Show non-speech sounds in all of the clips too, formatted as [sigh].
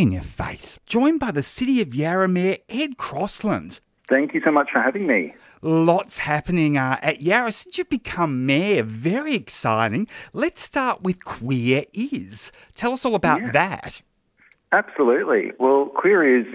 in your face. Joined by the City of Yarra Mayor Ed Crossland. Thank you so much for having me. Lots happening uh, at Yarra since you've become mayor. Very exciting. Let's start with Queer Is. Tell us all about yeah. that. Absolutely. Well, Queer Is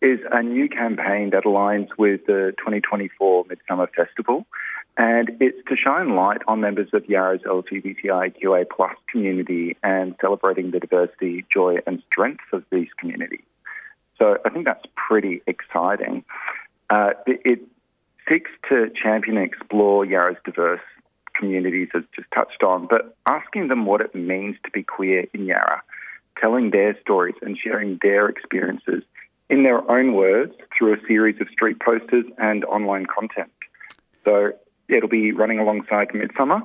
is a new campaign that aligns with the 2024 Midsumma Festival, and it's to shine light on members of Yarra's LGBTIQA plus community and celebrating the diversity, joy, and strength of these communities. So I think that's pretty exciting. Uh, it, it seeks to champion and explore Yarra's diverse communities, as just touched on, but asking them what it means to be queer in Yarra telling their stories and sharing their experiences in their own words through a series of street posters and online content. So it'll be running alongside Midsumma,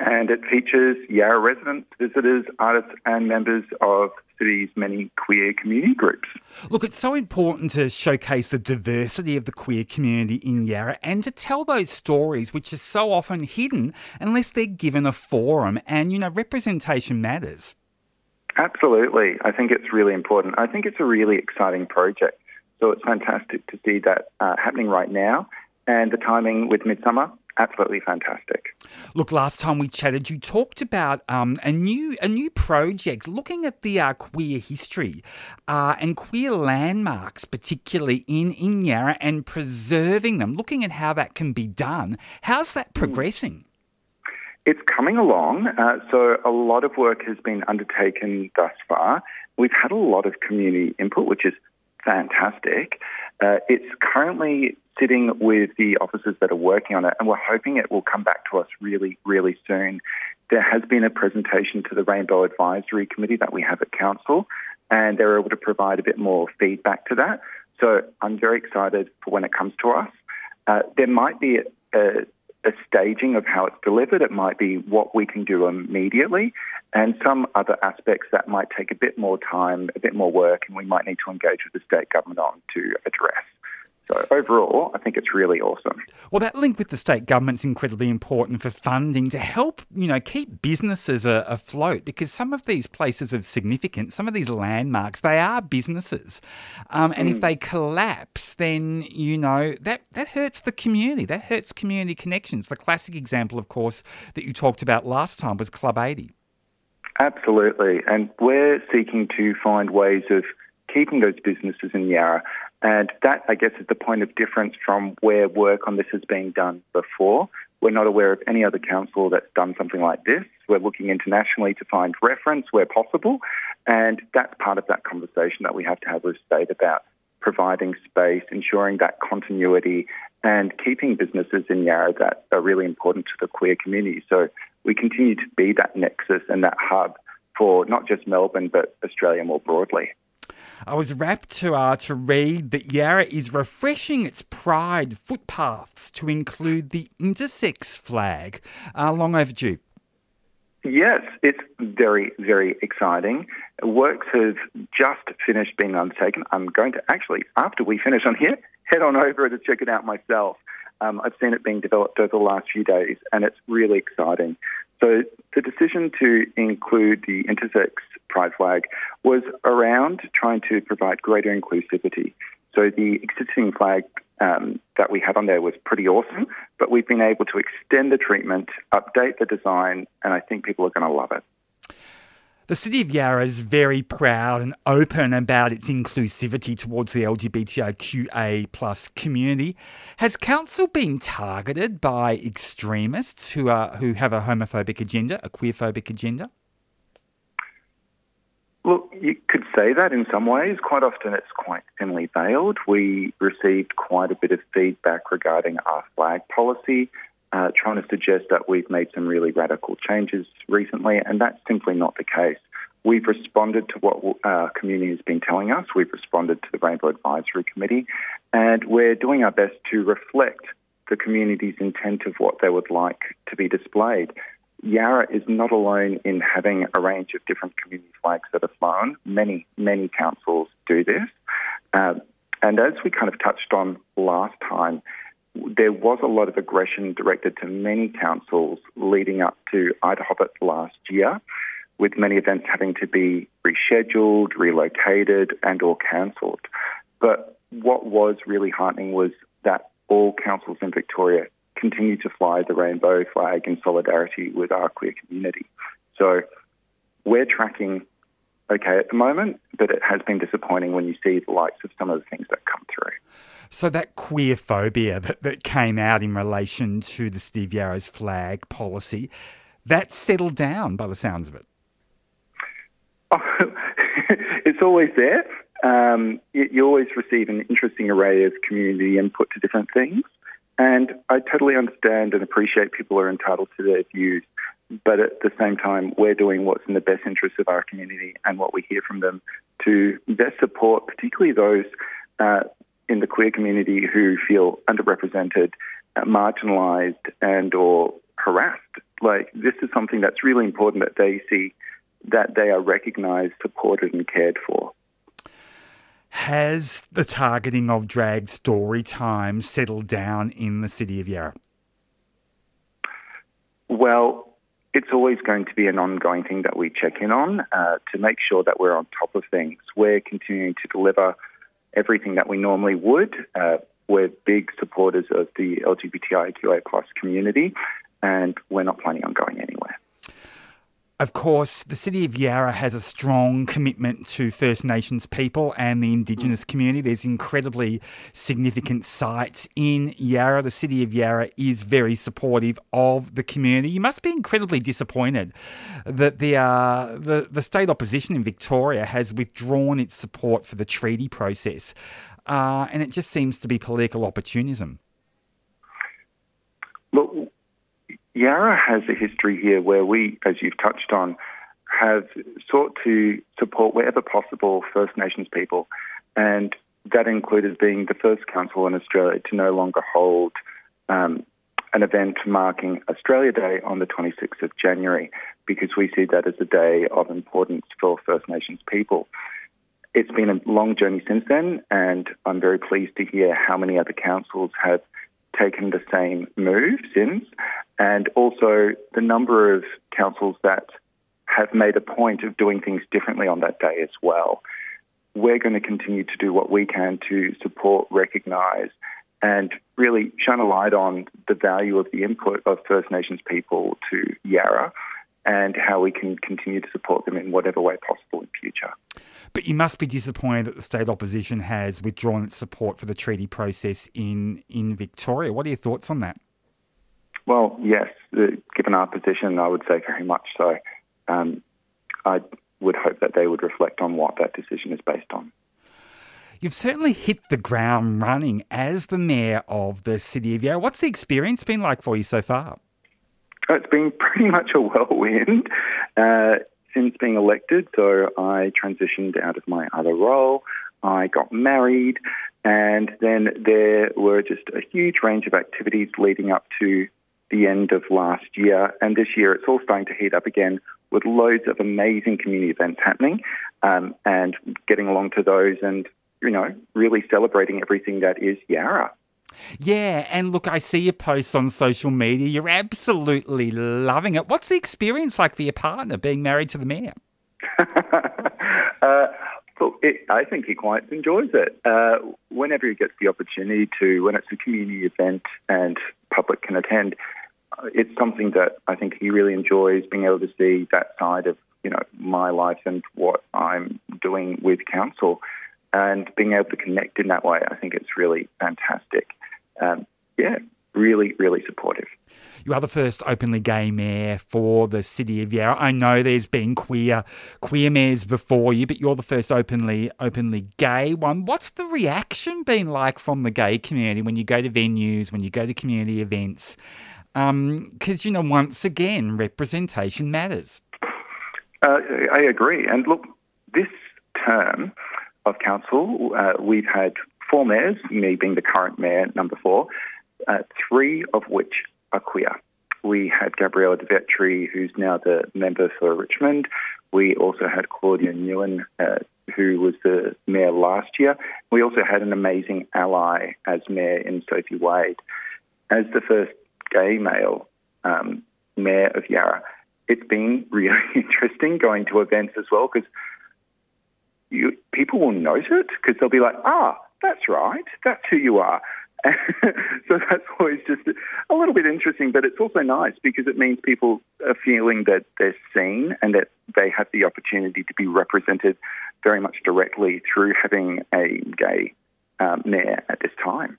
and it features Yarra residents, visitors, artists, and members of the city's many queer community groups. Look, it's so important to showcase the diversity of the queer community in Yarra and to tell those stories which are so often hidden unless they're given a forum. And, you know, representation matters. Absolutely. I think it's really important. I think it's a really exciting project. So it's fantastic to see that uh, happening right now. And the timing with Midsumma, absolutely fantastic. Look, last time we chatted, you talked about um, a new a new project looking at the uh, queer history uh, and queer landmarks, particularly in in Yarra, and preserving them. Looking at how that can be done. How's that hmm. progressing? It's coming along. Uh, so a lot of work has been undertaken thus far. We've had a lot of community input, which is fantastic. Uh, it's currently sitting with the officers that are working on it, and we're hoping it will come back to us really, really soon. There has been a presentation to the Rainbow Advisory Committee that we have at Council, and they're able to provide a bit more feedback to that. So I'm very excited for when it comes to us. Uh, there might be a, a a staging of how it's delivered. It might be what we can do immediately, and some other aspects that might take a bit more time, a bit more work, and we might need to engage with the state government on to address. So overall, I think it's really awesome. Well, that link with the state government is incredibly important for funding to help, you know, keep businesses afloat because some of these places of significance, some of these landmarks, they are businesses, um, and mm. if they collapse, then you know that that hurts the community. That hurts community connections. The classic example, of course, that you talked about last time was Club 80. Absolutely, and we're seeking to find ways of keeping those businesses in Yarra and that, I guess, is the point of difference from where work on this has been done before. We're not aware of any other council that's done something like this. We're looking internationally to find reference where possible. And that's part of that conversation that we have to have with state about providing space, ensuring that continuity, and keeping businesses in Yarra that are really important to the queer community. So we continue to be that nexus and that hub for not just Melbourne, but Australia more broadly. I was rapt to uh, to read that Yarra is refreshing its pride footpaths to include the intersex flag. Uh, long overdue. Yes, it's very, very exciting. Works have just finished being undertaken. I'm going to actually, after we finish on here, head on over to check it out myself. Um, I've seen it being developed over the last few days, and it's really exciting. So the decision to include the intersex pride flag was around trying to provide greater inclusivity. So the existing flag um, that we had on there was pretty awesome, but we've been able to extend the treatment, update the design, and I think people are going to love it. The City of Yarra is very proud and open about its inclusivity towards the LGBTIQA plus community. Has council been targeted by extremists who are who have a homophobic agenda, a queerphobic agenda? Look, you could say that in some ways. Quite often it's quite thinly veiled. We received quite a bit of feedback regarding our flag policy uh, trying to suggest that we've made some really radical changes recently, and that's simply not the case. We've responded to what our uh, community has been telling us. We've responded to the Rainbow Advisory Committee, and we're doing our best to reflect the community's intent of what they would like to be displayed. Yarra is not alone in having a range of different community flags that are flown. Many, many councils do this. Uh, and as we kind of touched on last time, there was a lot of aggression directed to many councils leading up to IDAHOBIT last year. with many events having to be rescheduled, relocated, and or cancelled. But what was really heartening was that all councils in Victoria continue to fly the rainbow flag in solidarity with our queer community. So we're tracking okay at the moment, but it has been disappointing when you see the likes of some of the things that come through. So that queer phobia that, that came out in relation to the City of Yarra's flag policy, that's settled down by the sounds of it. [laughs] it's always there. Um, you, you always receive an interesting array of community input to different things. And I totally understand and appreciate people are entitled to their views. But at the same time, we're doing what's in the best interest of our community and what we hear from them to best support, particularly those uh, in the queer community who feel underrepresented, uh, marginalised, and or harassed. Like this is something that's really important that they see that they are recognised, supported, and cared for. Has the targeting of drag story time settled down in the city of Yarra? Well, it's always going to be an ongoing thing that we check in on uh, to make sure that we're on top of things. We're continuing to deliver everything that we normally would. Uh, we're big supporters of the LGBTIQA plus community, and we're not planning on going anywhere. Of course, the City of Yarra has a strong commitment to First Nations people and the Indigenous community. There's incredibly significant sites in Yarra. The City of Yarra is very supportive of the community. You must be incredibly disappointed that the, uh, the, the state opposition in Victoria has withdrawn its support for the treaty process. Uh, and it just seems to be political opportunism. Look, Yarra has a history here where we, as you've touched on, have sought to support wherever possible First Nations people, and that included being the first council in Australia to no longer hold um, an event marking Australia Day on the 26th of January, because we see that as a day of importance for First Nations people. It's been a long journey since then, and I'm very pleased to hear how many other councils have taken the same move since and also the number of councils that have made a point of doing things differently on that day as well. We're going to continue to do what we can to support, recognise, and really shine a light on the value of the input of First Nations people to Yarra and how we can continue to support them in whatever way possible in future. But you must be disappointed that the state opposition has withdrawn its support for the treaty process in, in Victoria. What are your thoughts on that? Well, yes, given our position, I would say very much so. Um, I would hope that they would reflect on what that decision is based on. You've certainly hit the ground running as the mayor of the city of Yarra. What's the experience been like for you so far? It's been [laughs] pretty much a whirlwind uh, since being elected. So I transitioned out of my other role. I got married, and then there were just a huge range of activities leading up to the end of last year. And this year it's all starting to heat up again with loads of amazing community events happening um, and getting along to those and, you know, really celebrating everything that is Yarra. Yeah, and look, I see your posts on social media. You're absolutely loving it. What's the experience like for your partner being married to the mayor? [laughs] uh, well, it, I think he quite enjoys it. Uh, whenever he gets the opportunity to, when it's a community event and public can attend, it's something that I think he really enjoys being able to see that side of you know my life and what I'm doing with council, and being able to connect in that way. I think it's really fantastic. Um, yeah, really, really supportive. You are the first openly gay mayor for the city of Yarra. I know there's been queer queer mayors before you, but you're the first openly openly gay one. What's the reaction been like from the gay community when you go to venues, when you go to community events? Because, um, you know, once again, representation matters. Uh, I agree. And look, this term of council, uh, we've had four mayors, me being the current mayor, number four, uh, three of which are queer. We had Gabriella De Vietri, who's now the member for Richmond. We also had Claudia Nguyen, uh, who was the mayor last year. We also had an amazing ally as mayor in Sophie Wade. As the first gay male um, mayor of Yarra, it's been [laughs] really interesting going to events as well because you, people will note it because they'll be like, ah, that's right, that's who you are. [laughs] so that's always just a little bit interesting, but it's also nice because it means people are feeling that they're seen and that they have the opportunity to be represented very much directly through having a gay um, mayor at this time.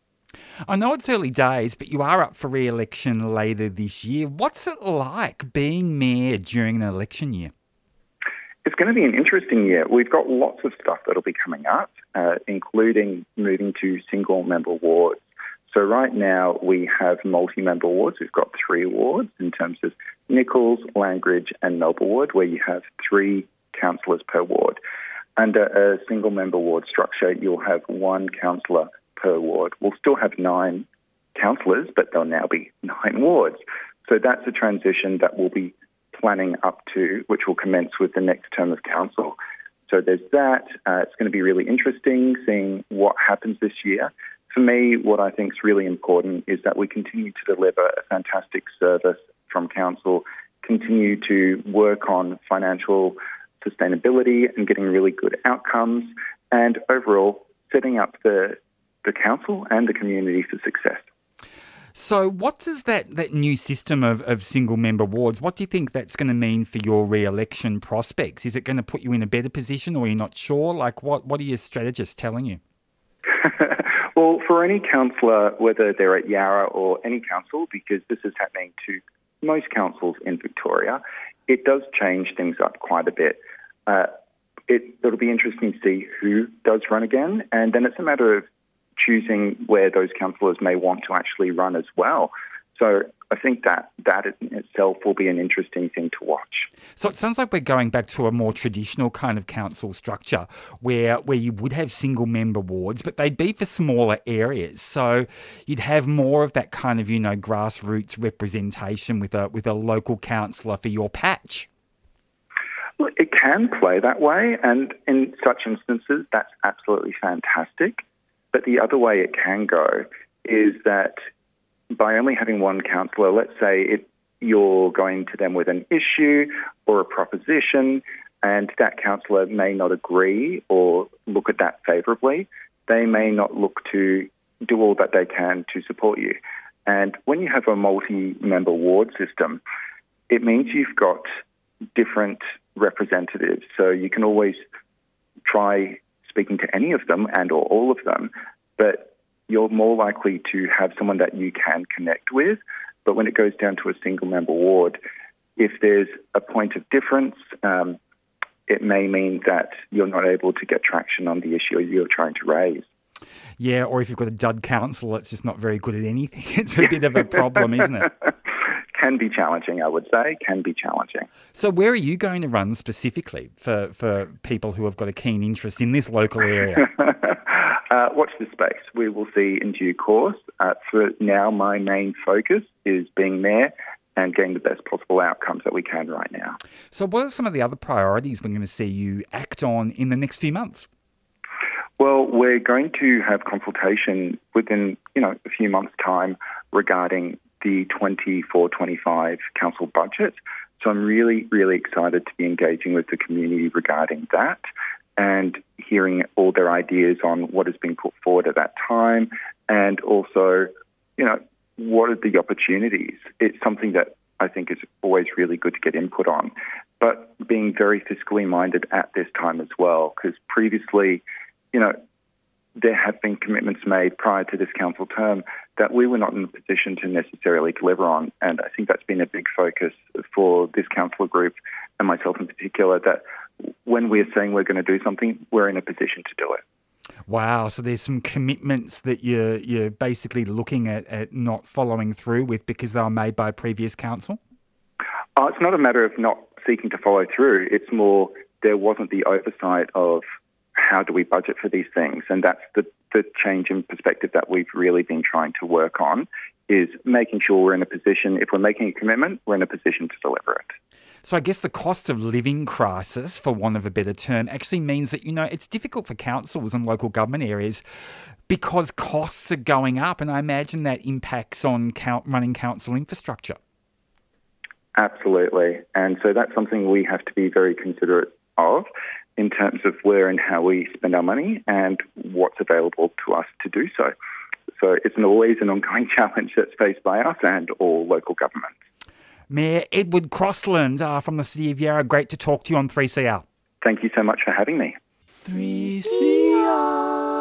I know it's early days, but you are up for re election later this year. What's it like being mayor during an election year? It's going to be an interesting year. We've got lots of stuff that'll be coming up, uh, including moving to single member wards. So, right now we have multi member wards. We've got three wards in terms of Nicholls, Langridge, and Melba Ward, where you have three councillors per ward. Under a single member ward structure, you'll have one councillor per ward. We'll still have nine councillors, but there'll now be nine wards. So that's a transition that we'll be planning up to, which will commence with the next term of council. So there's that. Uh, it's going to be really interesting seeing what happens this year. For me, what I think is really important is that we continue to deliver a fantastic service from council, continue to work on financial sustainability and getting really good outcomes, and overall setting up the the council and the community for success. So, what does that, that new system of, of single member wards, what do you think that's going to mean for your re election prospects? Is it going to put you in a better position or are you not sure? Like, what, what are your strategists telling you? [laughs] well, for any councillor, whether they're at Yarra or any council, because this is happening to most councils in Victoria, it does change things up quite a bit. Uh, it, it'll be interesting to see who does run again, and then it's a matter of choosing where those councillors may want to actually run as well. So I think that that in itself will be an interesting thing to watch. So it sounds like we're going back to a more traditional kind of council structure where where you would have single member wards, but they'd be for smaller areas. So you'd have more of that kind of, you know, grassroots representation with a with a local councillor for your patch. Well, it can play that way, and in such instances, that's absolutely fantastic. But the other way it can go is that by only having one councillor, let's say it, you're going to them with an issue or a proposition, and that councillor may not agree or look at that favourably, they may not look to do all that they can to support you. And when you have a multi member ward system, it means you've got different representatives. So you can always try speaking to any of them and or all of them, but you're more likely to have someone that you can connect with. But when it goes down to a single member ward, if there's a point of difference, um, it may mean that you're not able to get traction on the issue you're trying to raise. Yeah, or if you've got a dud council, it's just not very good at anything. [laughs] It's a bit of a [laughs] problem, isn't it? [laughs] can be challenging, I would say, can be challenging. So, where are you going to run specifically for, for people who have got a keen interest in this local area? [laughs] uh, watch the space. We will see in due course. Uh, for now, my main focus is being there and getting the best possible outcomes that we can right now. So, what are some of the other priorities we're going to see you act on in the next few months? Well, we're going to have consultation within, you know, a few months' time regarding the 24-25 council budget. So I'm really, really excited to be engaging with the community regarding that and hearing all their ideas on what has been put forward at that time and also, you know, what are the opportunities? It's something that I think is always really good to get input on, but being very fiscally minded at this time as well, because previously, you know, there have been commitments made prior to this council term that we were not in a position to necessarily deliver on. And I think that's been a big focus for this councillor group and myself in particular that when we're saying we're going to do something, we're in a position to do it. Wow, so there's some commitments that you're you're basically looking at, at not following through with because they were made by previous council? Oh, it's not a matter of not seeking to follow through. It's more there wasn't the oversight of how do we budget for these things? And that's the, the change in perspective that we've really been trying to work on is making sure we're in a position, if we're making a commitment, we're in a position to deliver it. So I guess the cost of living crisis, for want of a better term, actually means that, you know, it's difficult for councils and local government areas because costs are going up. And I imagine that impacts on count, running council infrastructure. Absolutely. And so that's something we have to be very considerate of in terms of where and how we spend our money and what's available to us to do so. So it's an always an ongoing [laughs] challenge that's faced by us and all local governments. Mayor Edward Crossland uh, from the City of Yarra, great to talk to you on 3CR. Thank you so much for having me. 3CR.